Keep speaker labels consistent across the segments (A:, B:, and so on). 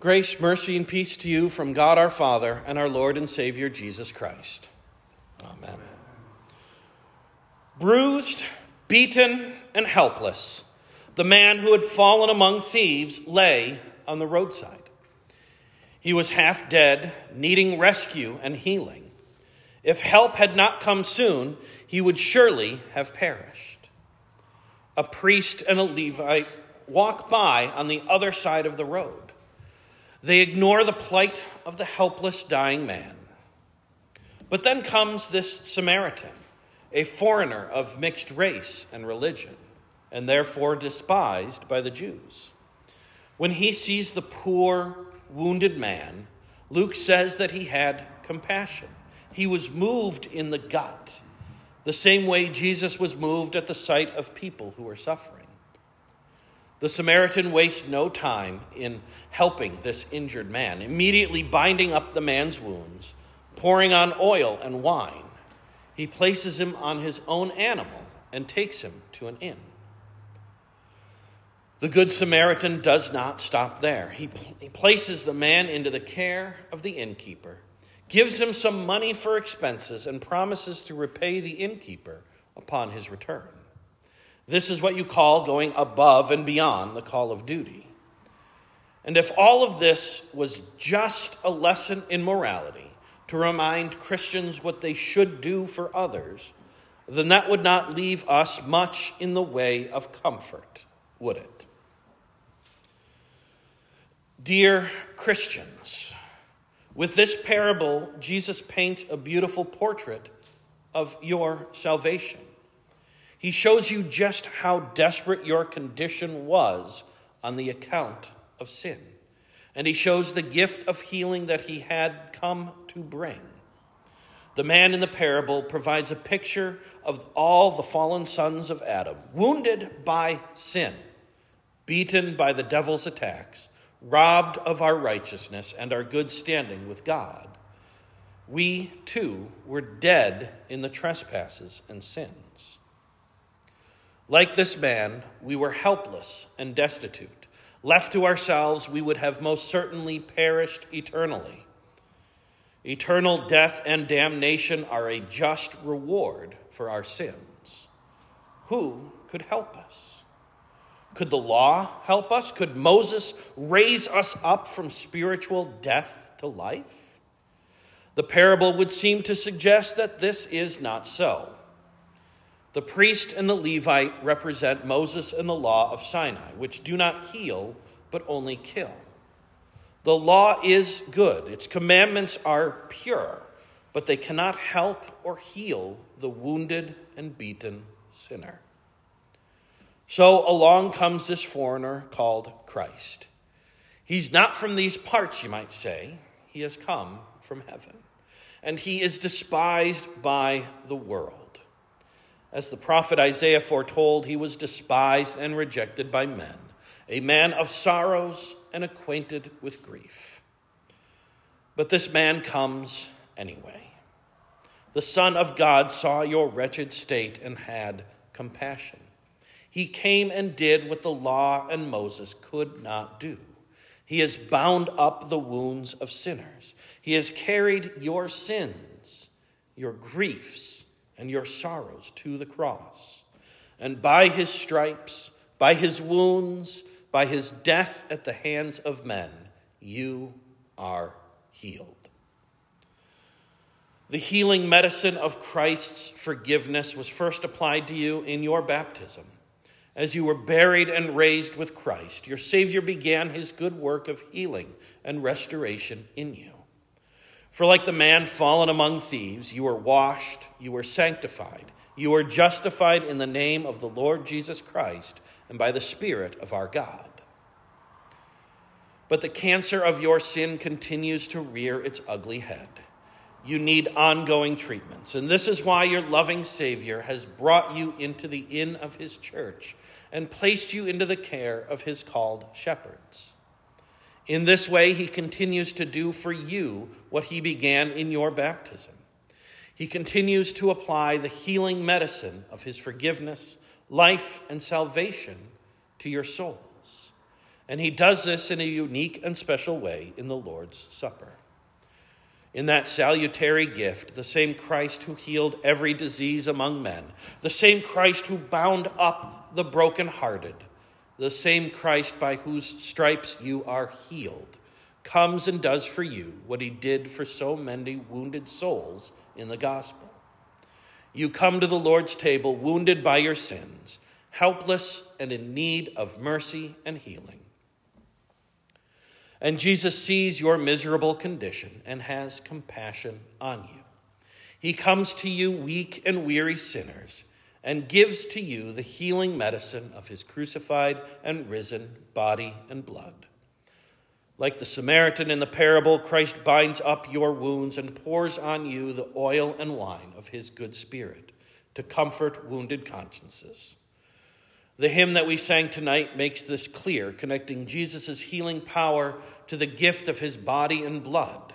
A: Grace, mercy, and peace to you from God our Father and our Lord and Savior Jesus Christ. Amen. Bruised, beaten, and helpless, the man who had fallen among thieves lay on the roadside. He was half dead, needing rescue and healing. If help had not come soon, he would surely have perished. A priest and a Levite walk by on the other side of the road. They ignore the plight of the helpless dying man. But then comes this Samaritan, a foreigner of mixed race and religion, and therefore despised by the Jews. When he sees the poor, wounded man, Luke says that he had compassion. He was moved in the gut, the same way Jesus was moved at the sight of people who were suffering. The Samaritan wastes no time in helping this injured man, immediately binding up the man's wounds, pouring on oil and wine. He places him on his own animal and takes him to an inn. The Good Samaritan does not stop there. He, he places the man into the care of the innkeeper, gives him some money for expenses, and promises to repay the innkeeper upon his return. This is what you call going above and beyond the call of duty. And if all of this was just a lesson in morality to remind Christians what they should do for others, then that would not leave us much in the way of comfort, would it? Dear Christians, with this parable, Jesus paints a beautiful portrait of your salvation. He shows you just how desperate your condition was on the account of sin. And he shows the gift of healing that he had come to bring. The man in the parable provides a picture of all the fallen sons of Adam, wounded by sin, beaten by the devil's attacks, robbed of our righteousness and our good standing with God. We, too, were dead in the trespasses and sins. Like this man, we were helpless and destitute. Left to ourselves, we would have most certainly perished eternally. Eternal death and damnation are a just reward for our sins. Who could help us? Could the law help us? Could Moses raise us up from spiritual death to life? The parable would seem to suggest that this is not so. The priest and the Levite represent Moses and the law of Sinai, which do not heal, but only kill. The law is good, its commandments are pure, but they cannot help or heal the wounded and beaten sinner. So along comes this foreigner called Christ. He's not from these parts, you might say. He has come from heaven. And he is despised by the world. As the prophet Isaiah foretold, he was despised and rejected by men, a man of sorrows and acquainted with grief. But this man comes anyway. The Son of God saw your wretched state and had compassion. He came and did what the law and Moses could not do. He has bound up the wounds of sinners. He has carried your sins, your griefs, and your sorrows to the cross. And by his stripes, by his wounds, by his death at the hands of men, you are healed. The healing medicine of Christ's forgiveness was first applied to you in your baptism. As you were buried and raised with Christ, your Savior began his good work of healing and restoration in you. For like the man fallen among thieves, you are washed, you are sanctified, you are justified in the name of the Lord Jesus Christ and by the Spirit of our God. But the cancer of your sin continues to rear its ugly head. You need ongoing treatments, and this is why your loving Savior has brought you into the inn of his church and placed you into the care of his called shepherds. In this way, he continues to do for you what he began in your baptism. He continues to apply the healing medicine of his forgiveness, life, and salvation to your souls. And he does this in a unique and special way in the Lord's Supper. In that salutary gift, the same Christ who healed every disease among men, the same Christ who bound up the brokenhearted, the same Christ by whose stripes you are healed, comes and does for you what he did for so many wounded souls in the gospel. You come to the Lord's table wounded by your sins, helpless and in need of mercy and healing. And Jesus sees your miserable condition and has compassion on you. He comes to you, weak and weary sinners, and gives to you the healing medicine of his crucified and risen body and blood. Like the Samaritan in the parable, Christ binds up your wounds and pours on you the oil and wine of his good spirit to comfort wounded consciences. The hymn that we sang tonight makes this clear, connecting Jesus' healing power to the gift of his body and blood.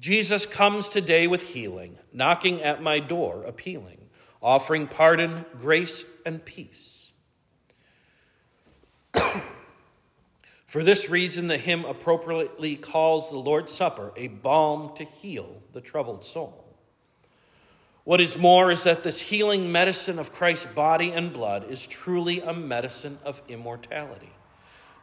A: Jesus comes today with healing, knocking at my door, appealing, offering pardon, grace, and peace. For this reason, the hymn appropriately calls the Lord's Supper a balm to heal the troubled soul. What is more is that this healing medicine of Christ's body and blood is truly a medicine of immortality.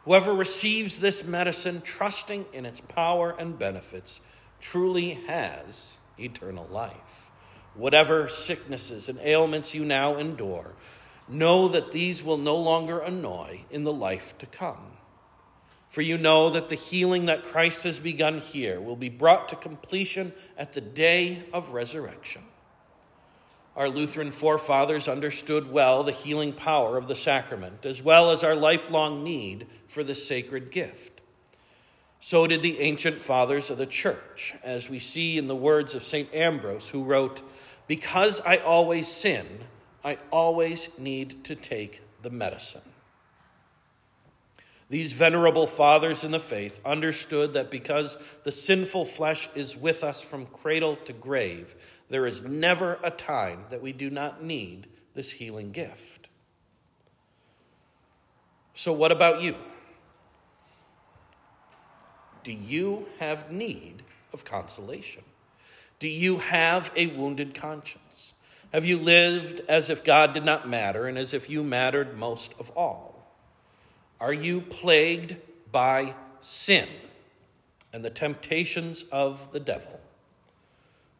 A: Whoever receives this medicine, trusting in its power and benefits, truly has eternal life. Whatever sicknesses and ailments you now endure, know that these will no longer annoy in the life to come. For you know that the healing that Christ has begun here will be brought to completion at the day of resurrection. Our Lutheran forefathers understood well the healing power of the sacrament, as well as our lifelong need for the sacred gift. So did the ancient fathers of the church, as we see in the words of St. Ambrose, who wrote, Because I always sin, I always need to take the medicine. These venerable fathers in the faith understood that because the sinful flesh is with us from cradle to grave, there is never a time that we do not need this healing gift. So, what about you? Do you have need of consolation? Do you have a wounded conscience? Have you lived as if God did not matter and as if you mattered most of all? Are you plagued by sin and the temptations of the devil?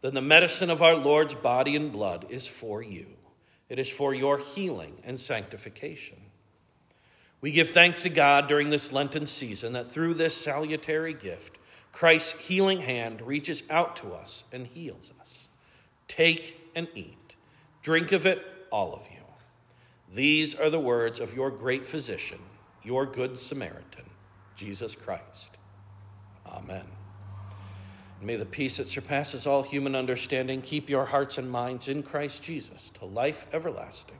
A: then the medicine of our Lord's body and blood is for you. It is for your healing and sanctification. We give thanks to God during this Lenten season that through this salutary gift, Christ's healing hand reaches out to us and heals us. Take and eat. Drink of it, all of you. These are the words of your great physician, your good Samaritan, Jesus Christ. Amen. May the peace that surpasses all human understanding keep your hearts and minds in Christ Jesus to life everlasting.